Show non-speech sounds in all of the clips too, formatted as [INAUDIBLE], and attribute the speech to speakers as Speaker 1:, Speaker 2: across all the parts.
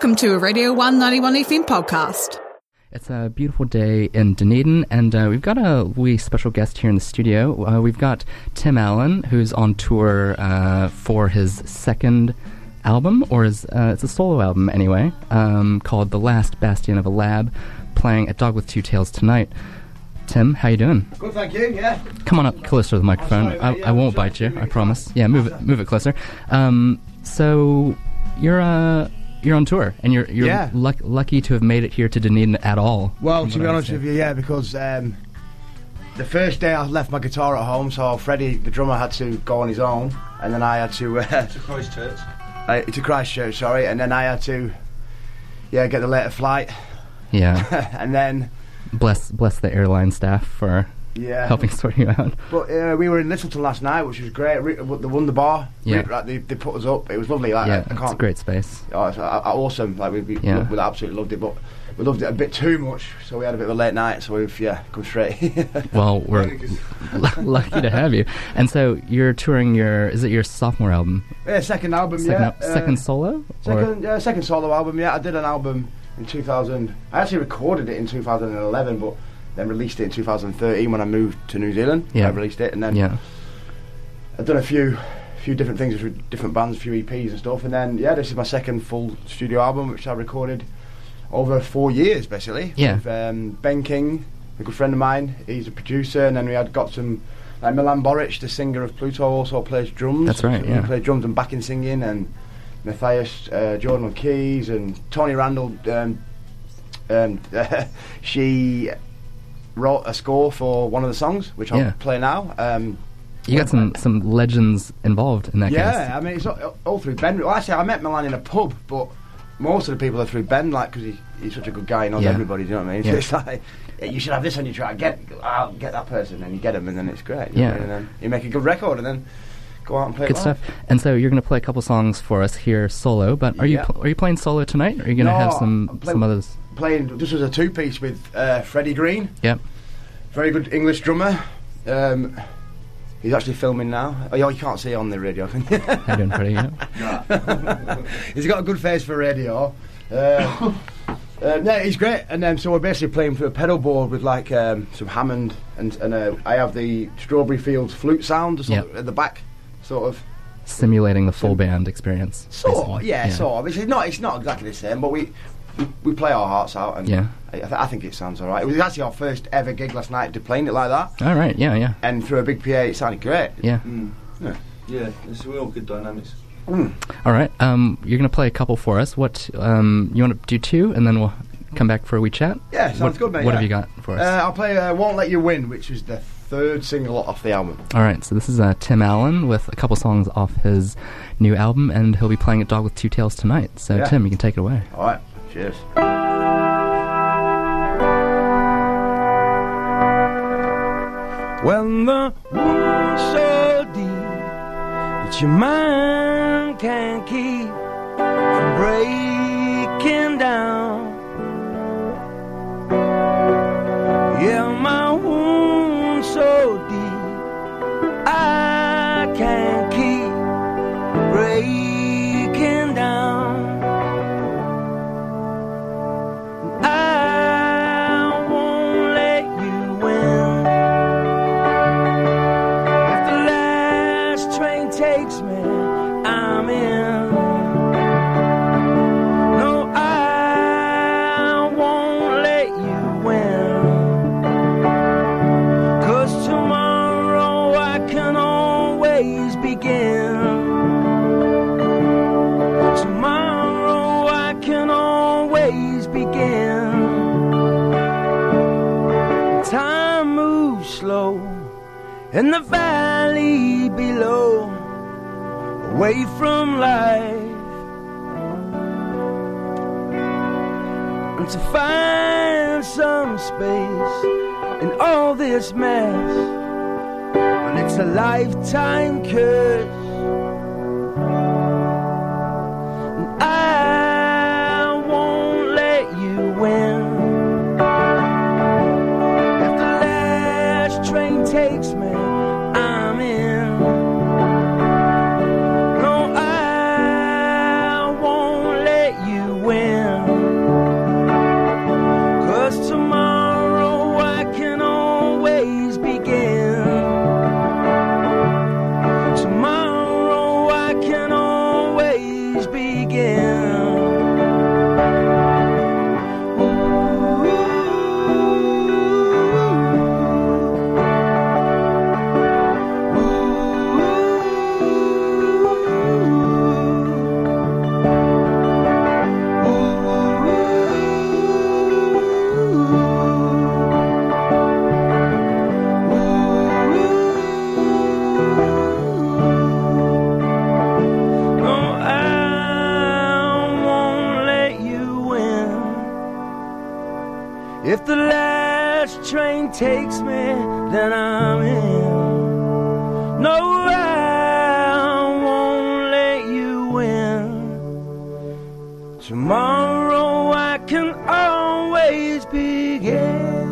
Speaker 1: Welcome to a Radio One 91 FM podcast.
Speaker 2: It's a beautiful day in Dunedin, and uh, we've got a wee special guest here in the studio. Uh, we've got Tim Allen, who's on tour uh, for his second album, or his, uh, it's a solo album anyway, um, called "The Last Bastion of a Lad," playing at Dog with Two Tails tonight. Tim, how you doing?
Speaker 3: Good, thank you. Yeah.
Speaker 2: Come on up closer to the microphone.
Speaker 3: sorry,
Speaker 2: I,
Speaker 3: yeah,
Speaker 2: I won't bite you. I promise. Yeah, move it, move it closer. Um, so you're uh, you're on tour, and you're you're
Speaker 3: Yeah.
Speaker 2: luck, lucky to have made it here to Dunedin at all.
Speaker 3: Well, to be honest with you, yeah, because um, the first day I left my guitar at home, so Freddie, the drummer, had to go on his own, and then I had to uh,
Speaker 4: to Christchurch. [LAUGHS]
Speaker 3: uh, to Christchurch, sorry, and then I had to, yeah, get the later flight,
Speaker 2: Yeah. [LAUGHS]
Speaker 3: and then
Speaker 2: bless bless the airline staff for
Speaker 3: yeah,
Speaker 2: helping [LAUGHS] sort you out.
Speaker 3: But uh, we were in Lyttelton last night, which was great. Re- the Wonder Bar,
Speaker 2: Yeah.
Speaker 3: Re- they, they put us up. It was lovely. Like,
Speaker 2: yeah,
Speaker 3: I, I
Speaker 2: it's a great space.
Speaker 3: Oh, it's uh, uh, awesome. Like we, we,
Speaker 2: Yeah.
Speaker 3: we absolutely loved it, but we loved it a bit too much, so we had a bit of a late night. So we've yeah come straight. [LAUGHS]
Speaker 2: Well, we're [LAUGHS] lucky to have you. And so you're touring your is it your sophomore album?
Speaker 3: yeah, second album,
Speaker 2: Second,
Speaker 3: yeah.
Speaker 2: al- second
Speaker 3: uh,
Speaker 2: solo?
Speaker 3: Second, yeah, second solo album. Yeah, I did an album in 2000. I actually recorded it in 2011, but then released it in 2013 when I moved to New Zealand.
Speaker 2: Yeah.
Speaker 3: I released it, and then
Speaker 2: yeah.
Speaker 3: I've done a few, few different things with different bands, a few EPs and stuff. And then yeah, this is my second full studio album, which I recorded over four years, basically.
Speaker 2: Yeah.
Speaker 3: With um, Ben King, a good friend of mine. He's a producer, and then we had got some. Like Milan Borich, the singer of Pluto, also plays drums.
Speaker 2: That's right,
Speaker 3: He
Speaker 2: yeah.
Speaker 3: plays drums and backing singing, and Matthias uh, Jordan on keys, and Tony Randall. Um, um, [LAUGHS] she wrote a score for one of the songs, which
Speaker 2: Yeah.
Speaker 3: I'll play now. Um,
Speaker 2: You got some some legends involved in that
Speaker 3: yeah,
Speaker 2: cast.
Speaker 3: I mean, it's all, all through Ben. Well, actually, I met Milan in a pub, but most of the people are through Ben, like, because he, he's such a good guy, he knows
Speaker 2: Yeah.
Speaker 3: everybody, do you know what I mean?
Speaker 2: Yeah.
Speaker 3: So [LAUGHS] it's like, yeah, you should have this on your track, get, I'll get that person, and you get him, and then it's great. you know
Speaker 2: Yeah.
Speaker 3: what I mean? And then you make a good record, and then go out and play
Speaker 2: Good stuff. And so you're going to play a couple songs for us here solo. But are you pl- are you playing solo tonight? Or are you going to
Speaker 3: No,
Speaker 2: have some
Speaker 3: play-
Speaker 2: some others?
Speaker 3: Playing, this was a two piece with uh, Freddie Green,
Speaker 2: Yep.
Speaker 3: very good English drummer. Um, he's actually filming now. Oh, you can't see on the radio.
Speaker 2: How you doing, Freddie? Yeah. [LAUGHS]
Speaker 3: he's got a good face for radio. Uh, uh, no, he's great. And um, so we're basically playing through a pedal board with like um, some Hammond, and, and uh, I have the Strawberry Fields flute sound
Speaker 2: Yep.
Speaker 3: at the back, sort of.
Speaker 2: Simulating the full band experience.
Speaker 3: Sort,
Speaker 2: basically.
Speaker 3: yeah, sort of. It's not, it's not exactly the same, but we we, we play our hearts out, and
Speaker 2: Yeah.
Speaker 3: I, I, th- I think it sounds all right. It was actually our first ever gig last night to playing it like that,
Speaker 2: All right. Yeah. Yeah.
Speaker 3: and through a big PA, it sounded great.
Speaker 2: Yeah.
Speaker 4: Mm.
Speaker 3: Yeah.
Speaker 4: Yeah, it's real good dynamics.
Speaker 2: All right. Um, you're going to play a couple for us. What um, you want to do two, and then we'll come back for a wee chat.
Speaker 3: Yeah, sounds
Speaker 2: what,
Speaker 3: good, mate,
Speaker 2: What
Speaker 3: yeah.
Speaker 2: have you got for us?
Speaker 3: Uh, I'll play uh, "Won't Let You Win," which is the third single off the album.
Speaker 2: All right, so this is uh, Tim Allen with a couple songs off his new album, and he'll be playing at Dog with Two Tails tonight. So,
Speaker 3: Yeah.
Speaker 2: Tim, you can take it away.
Speaker 3: All right, cheers.
Speaker 5: When the wound's so deep that your mind can't keep from breaking in the valley below, away from life. And to find some space in all this mess, when it's a lifetime curse. Takes me, always begin.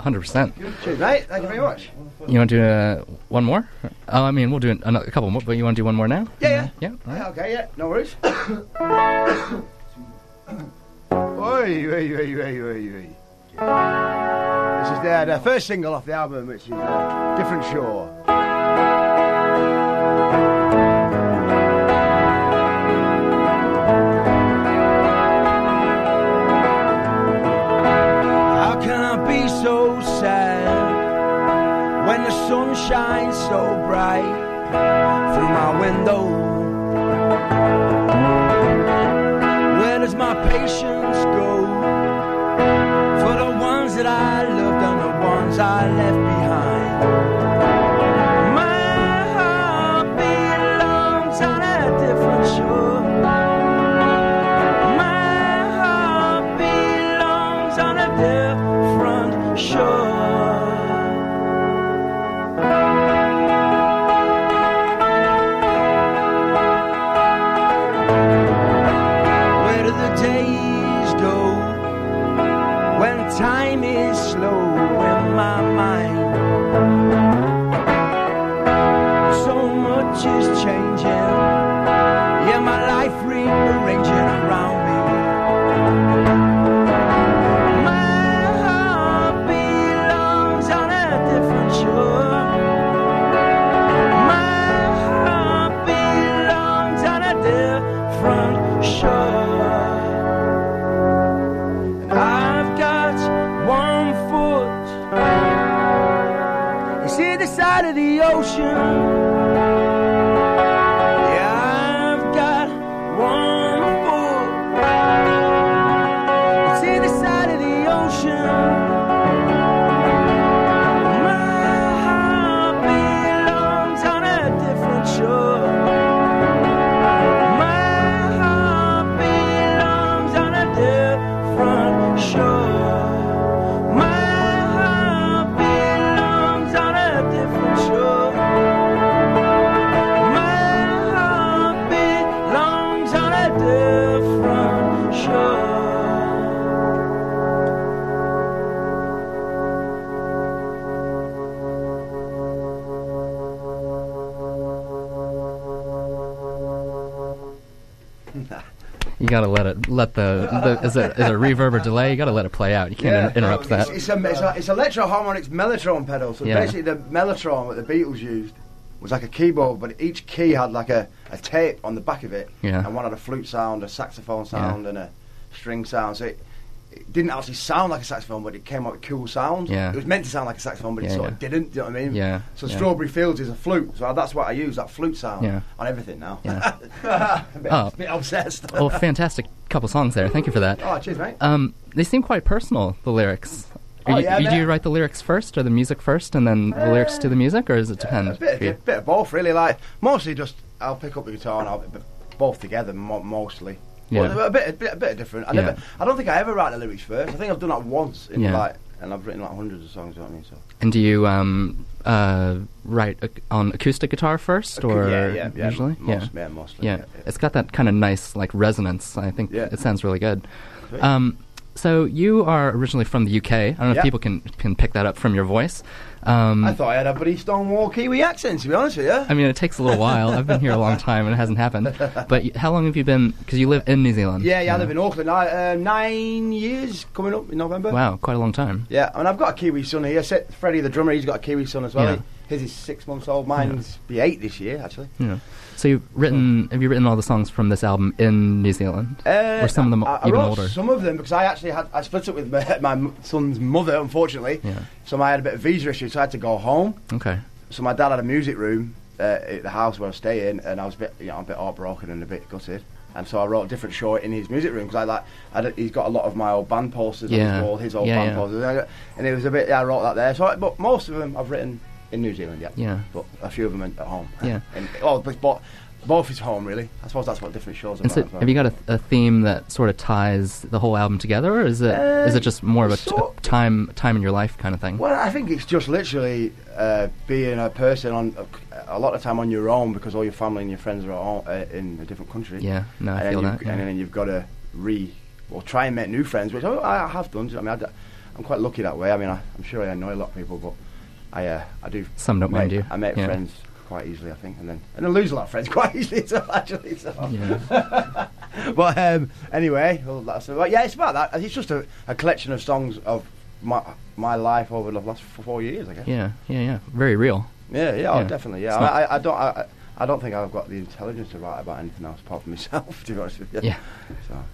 Speaker 2: Hundred percent.
Speaker 3: Cheers, mate. Thank you very much.
Speaker 2: You want to do uh, one more? Oh, I mean, we'll do an- another, a couple more, but you want to do one more now?
Speaker 3: Yeah, yeah.
Speaker 2: Yeah. all right.
Speaker 3: Yeah, okay, yeah, no worries. [COUGHS] oi, oi, oi, oi, oi, oi. This is their, the first single off the album, which is Different Shore.
Speaker 5: How can I be so sad when the sun shines so bright through my window? Different
Speaker 2: let the, the is it is it a reverb or delay? You gotta let it play out. You can't in- interrupt that.
Speaker 3: It's, it's, a, it's, a, it's Electro-Harmonix mellotron pedal. So
Speaker 2: Yeah.
Speaker 3: basically, the mellotron that the Beatles used was like a keyboard, but each key had like a, a tape on the back of it.
Speaker 2: Yeah.
Speaker 3: And one had a flute sound, a saxophone sound, and a string sound. So it, it didn't actually sound like a saxophone, but it came out with cool sounds.
Speaker 2: Yeah.
Speaker 3: It was meant to sound like a saxophone, but it sort
Speaker 2: yeah.
Speaker 3: of didn't. Do you know what I mean?
Speaker 2: Yeah,
Speaker 3: So
Speaker 2: yeah.
Speaker 3: Strawberry Fields is a flute. So that's what I use, that flute sound
Speaker 2: Yeah.
Speaker 3: on everything now.
Speaker 2: Yeah. [LAUGHS]
Speaker 3: a bit,
Speaker 2: Oh.
Speaker 3: a bit obsessed.
Speaker 2: Well, fantastic couple songs there. Thank you for that.
Speaker 3: oh, cheers, mate.
Speaker 2: Um, they seem quite personal. The lyrics.
Speaker 3: Oh,
Speaker 2: you,
Speaker 3: yeah,
Speaker 2: do you write the lyrics first, or the music first, and then the lyrics to the music, or does it depend?
Speaker 3: A bit, a bit of both, really. Like mostly just I'll pick up the guitar and I'll both together mo- mostly.
Speaker 2: Yeah.
Speaker 3: Well, a bit, a bit, a bit different. I
Speaker 2: Yeah.
Speaker 3: I don't think I ever write the lyrics first. I think I've done that once in
Speaker 2: Yeah.
Speaker 3: like, and I've written like hundreds of songs. You know what I mean? So
Speaker 2: And do you um, uh, write ac- on acoustic guitar first, or
Speaker 3: yeah, yeah, yeah,
Speaker 2: usually?
Speaker 3: most,
Speaker 2: yeah.
Speaker 3: yeah, mostly.
Speaker 2: Yeah,
Speaker 3: yeah.
Speaker 2: it's got that kind of nice like resonance. I think it sounds really good. Um, so you are originally from the UK. I don't know if people can can pick that up from your voice. Um,
Speaker 3: I thought I had a pretty Stonewall Kiwi accent, to be honest with you.
Speaker 2: I mean, it takes a little while. I've been here a long time and it hasn't happened. [LAUGHS] But how long have you been? Because you live in New Zealand.
Speaker 3: yeah, yeah, I live in Auckland. I, uh, nine years coming up in November.
Speaker 2: Wow, quite a long time.
Speaker 3: Yeah, I mean, I've got a Kiwi son here. Freddie, the drummer, he's got a Kiwi son as well.
Speaker 2: Yeah.
Speaker 3: His is six months old. Mine's be eight this year, actually.
Speaker 2: Yeah. So you've written? Have you written all the songs from this album in New Zealand?
Speaker 3: Uh,
Speaker 2: Or some of them
Speaker 3: I, I
Speaker 2: even
Speaker 3: wrote
Speaker 2: older?
Speaker 3: Some of them because I actually had I split up with my, [LAUGHS] my son's mother, unfortunately.
Speaker 2: Yeah.
Speaker 3: So I had a bit of visa issues, so I had to go home.
Speaker 2: Okay.
Speaker 3: So my dad had a music room uh, at the house where I was staying, and I was a bit, you know, a bit heartbroken and a bit gutted. And so I wrote a Different Shore in his music room because I like, I he's got a lot of my old band posters on
Speaker 2: Yeah.
Speaker 3: his wall, his old
Speaker 2: Yeah,
Speaker 3: band posters, and it was a bit. Yeah, I wrote that there. So, I- but most of them I've written in New Zealand, yeah.
Speaker 2: Yeah.
Speaker 3: But a few of them at home.
Speaker 2: Yeah.
Speaker 3: And, oh, but, but both is home, really. I suppose that's what different shows are about.
Speaker 2: so, have you got a, a theme that sort of ties the whole album together, or is it is
Speaker 3: Uh,
Speaker 2: it just more of a t- time time in your life kind of thing?
Speaker 3: Well, I think it's just literally uh, being a person on a, a lot of time on your own because all your family and your friends are all, uh, in a different country.
Speaker 2: Yeah, no, I
Speaker 3: and
Speaker 2: feel
Speaker 3: then
Speaker 2: that.
Speaker 3: you've-
Speaker 2: yeah.
Speaker 3: And then you've got to re or try and make new friends, which I, I have done. I mean, I, am quite lucky that way. I mean, I, I'm sure I annoy a lot of people, but I uh, I do.
Speaker 2: Some don't mind you.
Speaker 3: I make
Speaker 2: Yeah.
Speaker 3: friends quite easily, I think, and then and I lose a lot of friends [LAUGHS] quite easily as well, actually. So.
Speaker 2: Yeah. [LAUGHS]
Speaker 3: but um, anyway, well, that's well, yeah, it's about that. It's just a, a collection of songs of my my life over the last four years, I guess.
Speaker 2: yeah, yeah, yeah. Very real.
Speaker 3: yeah, yeah, oh, definitely. Yeah, I, I, I don't. I, I don't think I've got the intelligence to write about anything else apart from myself. [LAUGHS] To be honest with you.
Speaker 2: Yeah.
Speaker 3: So.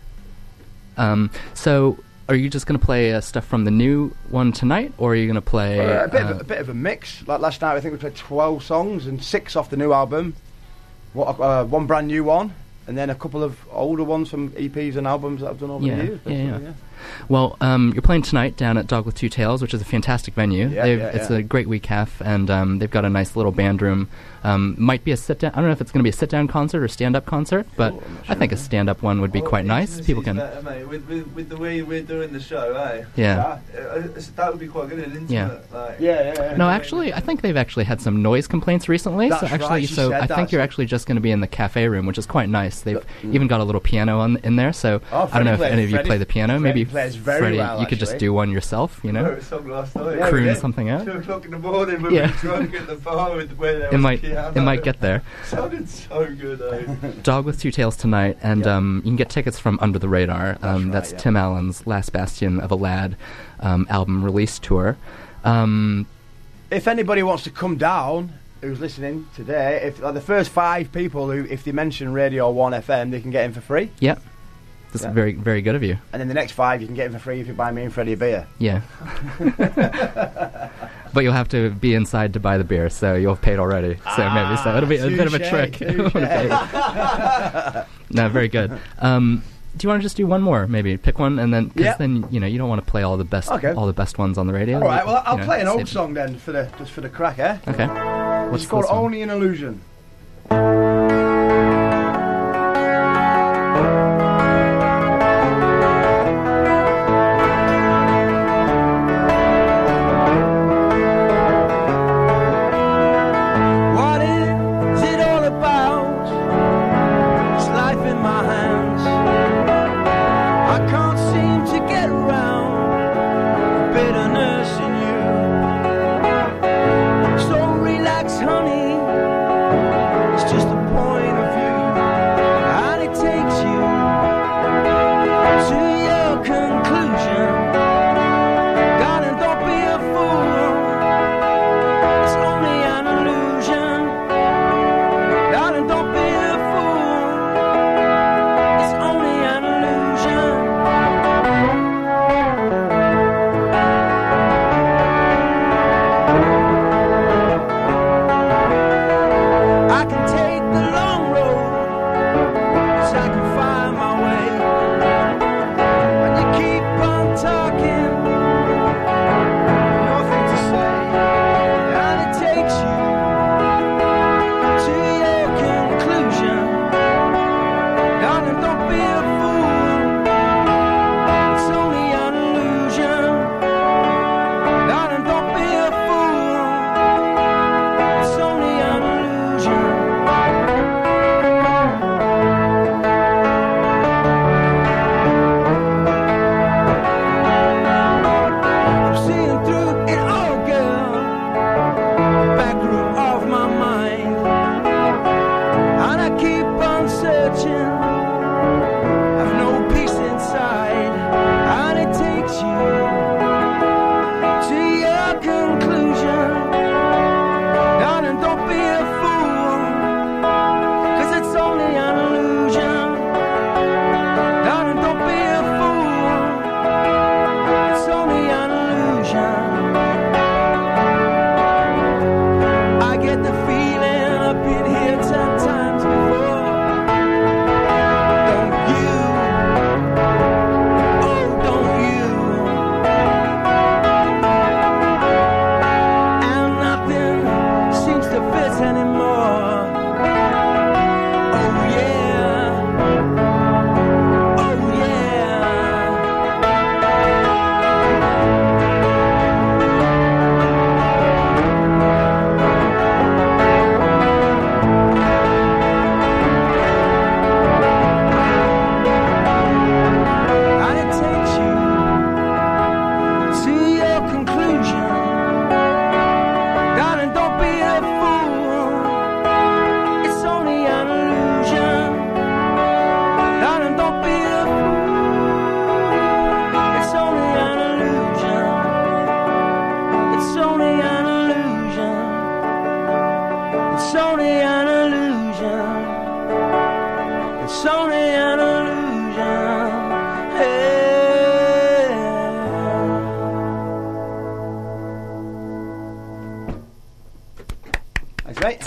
Speaker 2: Um, so, are you just going to play uh, stuff from the new one tonight, or are you going to play?
Speaker 3: Uh, a bit,
Speaker 2: uh,
Speaker 3: of, a, a bit of a mix. Like last night, I think we played twelve songs and six off the new album. What, uh, one brand new one, and then a couple of older ones from EPs and albums that I've done over
Speaker 2: Yeah,
Speaker 3: the years.
Speaker 2: yeah,
Speaker 3: basically,
Speaker 2: yeah. Well, um, you're playing tonight down at Dog with Two Tails, which is a fantastic venue.
Speaker 3: Yeah,
Speaker 2: They've,
Speaker 3: yeah,
Speaker 2: it's
Speaker 3: yeah.
Speaker 2: a great week half, and um, they've got a nice little band room. Um, might be a sit down. I don't know if it's going to be a sit down concert or stand up concert, but
Speaker 3: Oh, I'm
Speaker 2: I
Speaker 3: sure.
Speaker 2: think a stand up one would be
Speaker 4: Well,
Speaker 2: quite nice. People can.
Speaker 4: better, mate. With, with, with the way we're doing the show, eh?
Speaker 2: Yeah.
Speaker 4: Uh, that would be quite good. An intimate,
Speaker 2: Yeah.
Speaker 4: like.
Speaker 3: Yeah, yeah, yeah.
Speaker 2: No, actually, I think they've actually had some noise complaints recently. so
Speaker 3: That's
Speaker 2: actually,
Speaker 3: right,
Speaker 2: so I
Speaker 3: that,
Speaker 2: think you're actually just going to be in the cafe room, which is quite nice. They've
Speaker 3: Mm.
Speaker 2: even got a little piano on in there. So
Speaker 3: Oh,
Speaker 2: I don't know if any of you play the piano. Maybe
Speaker 3: plays very
Speaker 2: Freddie,
Speaker 3: well,
Speaker 2: you could just do one yourself. You
Speaker 4: I wrote
Speaker 2: know,
Speaker 4: a song last night.
Speaker 3: Yeah,
Speaker 2: croon
Speaker 3: did.
Speaker 2: something out.
Speaker 4: Two o'clock in the morning when
Speaker 2: Yeah.
Speaker 4: we were drunk at the bar with where there
Speaker 2: It
Speaker 4: was
Speaker 2: might
Speaker 4: a piano.
Speaker 2: it might get there.
Speaker 4: Sounded so good, eh? [LAUGHS]
Speaker 2: Dog with Two Tails tonight, and
Speaker 3: Yeah.
Speaker 2: um, you can get tickets from Under the Radar. Um,
Speaker 3: right,
Speaker 2: that's
Speaker 3: yeah.
Speaker 2: Tim Allen's Last Bastion of a Lad um, album release tour. Um,
Speaker 3: if anybody wants to come down who's listening today, if like, the first five people who, if they mention Radio One FM, they can get in for free,
Speaker 2: yeah, that's
Speaker 3: Yeah.
Speaker 2: very very good of you.
Speaker 3: and then the next five you can get in for free if you buy me and Freddie a beer.
Speaker 2: Yeah. [LAUGHS] but you'll have to be inside to buy the beer, so you'll have paid already. So maybe so it'll be a bit of a [LAUGHS] trick. no, very good. Um, do you want to just do one more? Maybe pick one, and then because
Speaker 3: Yeah.
Speaker 2: then you know you don't want to play all the best
Speaker 3: Okay.
Speaker 2: all the best ones on the radio.
Speaker 3: All right, well
Speaker 2: You
Speaker 3: I'll
Speaker 2: know,
Speaker 3: play an old song then for the just for the crack, eh?
Speaker 2: Okay. What's
Speaker 3: it's called? Only an Illusion.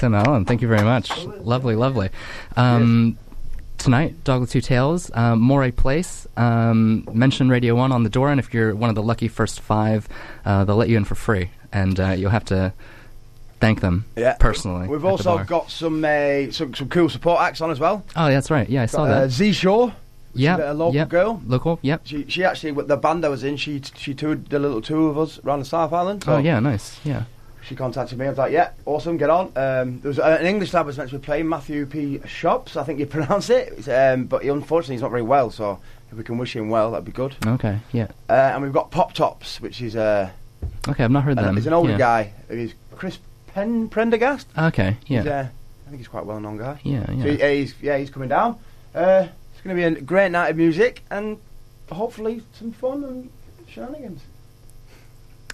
Speaker 3: Mate.
Speaker 2: Allen, thank you very much. Lovely, lovely. Um, Tonight, Dog with Two Tails, uh, Moray Place. Um, mention Radio 1 on the door, and if you're one of the lucky first five, uh, they'll let you in for free. And uh, you'll have to thank them
Speaker 3: Yeah.
Speaker 2: personally.
Speaker 3: We've also got some, uh, some some cool support acts on as well.
Speaker 2: Oh, that's right. Yeah, I saw
Speaker 3: Uh,
Speaker 2: that.
Speaker 3: Z Shaw.
Speaker 2: yeah.
Speaker 3: a local
Speaker 2: yeah.
Speaker 3: girl?
Speaker 2: Local, yep.
Speaker 3: She she actually with the band I was in. She she toured the little tour of us around the South Island. So
Speaker 2: Oh, yeah, nice. Yeah.
Speaker 3: She contacted me. I was like, "Yeah, awesome, get on." Um, there was uh, an English lad was meant to be playing Matthew P. Shops. I think you [LAUGHS] pronounce it. Um, but he, unfortunately, he's not very well. So if we can wish him well, that'd be good.
Speaker 2: Okay, yeah.
Speaker 3: Uh, and we've got Pop Tops, which is uh,
Speaker 2: Okay, I've not heard that.
Speaker 3: he's an older
Speaker 2: yeah.
Speaker 3: guy. He's Chris Pen Prendergast.
Speaker 2: Okay, yeah.
Speaker 3: He's, uh, I think he's quite a well-known guy.
Speaker 2: yeah,
Speaker 3: So
Speaker 2: yeah.
Speaker 3: he- uh, he's yeah, he's coming down. Uh, it's going to be a great night of music and hopefully some fun and shenanigans.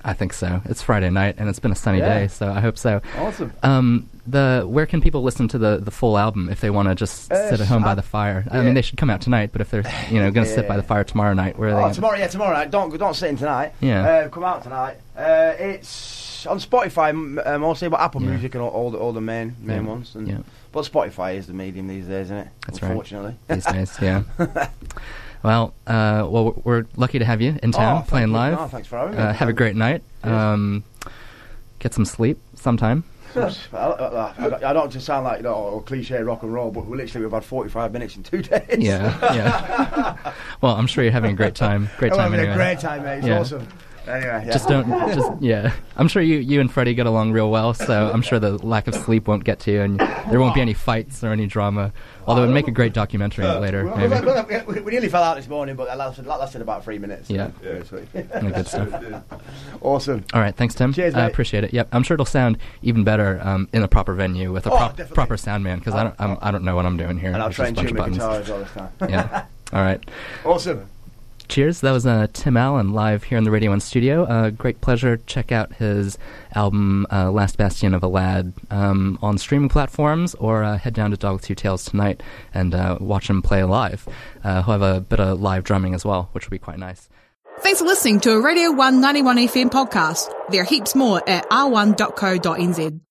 Speaker 2: I think so. It's Friday night, and it's been a sunny
Speaker 3: Yeah.
Speaker 2: day, so I hope so.
Speaker 3: Awesome.
Speaker 2: Um, the where can people listen to the, the full album if they want to just
Speaker 3: Uh,
Speaker 2: sit at home by the fire? I mean, they should come out tonight, but if they're you know going to sit by the fire tomorrow night, where are they?
Speaker 3: Oh,
Speaker 2: gonna-
Speaker 3: tomorrow, yeah, tomorrow night. Don't don't sit in tonight.
Speaker 2: Yeah.
Speaker 3: Uh, come out tonight. Uh, it's on Spotify m- uh, mostly, but Apple
Speaker 2: Yeah.
Speaker 3: Music and all, all the all the main main
Speaker 2: Yeah.
Speaker 3: ones. And,
Speaker 2: Yeah.
Speaker 3: But Spotify is the medium these days, isn't it?
Speaker 2: That's right.
Speaker 3: Unfortunately.
Speaker 2: these days. Yeah. [LAUGHS] [LAUGHS] well, uh, well, we're lucky to have you in town
Speaker 3: Oh,
Speaker 2: playing live.
Speaker 3: No, thanks for having me.
Speaker 2: uh, have a great night.
Speaker 3: Yeah.
Speaker 2: Um, get some sleep sometime.
Speaker 3: I, don't just sound like you know cliche rock and roll, but we literally we've had 45 minutes in two [LAUGHS] days.
Speaker 2: Yeah, yeah. [LAUGHS] well, I'm sure you're having a great time. Great
Speaker 3: We're
Speaker 2: time
Speaker 3: having
Speaker 2: anyway.
Speaker 3: a great time, mate. It's
Speaker 2: Yeah.
Speaker 3: awesome. Anyway, yeah.
Speaker 2: Just don't, just yeah. I'm sure you, you and Freddie get along real well, so I'm sure the lack of sleep won't get to you, and there won't be any fights or any drama. Although it'd make a great documentary later,
Speaker 3: We,
Speaker 2: maybe.
Speaker 3: we, we, we nearly fell out this morning, but that lasted, that lasted about three minutes.
Speaker 2: Yeah. Yeah, good stuff. [LAUGHS]
Speaker 3: awesome.
Speaker 2: All right, thanks, Tim.
Speaker 3: Cheers,
Speaker 2: I appreciate it. Yep, I'm sure it'll sound even better um, in a proper venue with a
Speaker 3: Oh,
Speaker 2: prop- proper sound man because I don't I'm, I don't know what I'm doing here.
Speaker 3: And I'll try and tune my
Speaker 2: of
Speaker 3: guitar
Speaker 2: buttons.
Speaker 3: as well this time.
Speaker 2: Yeah. [LAUGHS] All right.
Speaker 3: Awesome.
Speaker 2: Cheers. That was uh, Tim Allen live here in the Radio 1 studio. Uh, great pleasure. Check out his album, uh, Last Bastion of a Lad, um, on streaming platforms or uh, head down to Dog with Two Tails tonight and uh, watch him play live. Uh, he'll have a bit of live drumming as well, which will be quite nice.
Speaker 1: Thanks for listening to a Radio One 91 FM podcast. There are heaps more at r1.co.nz.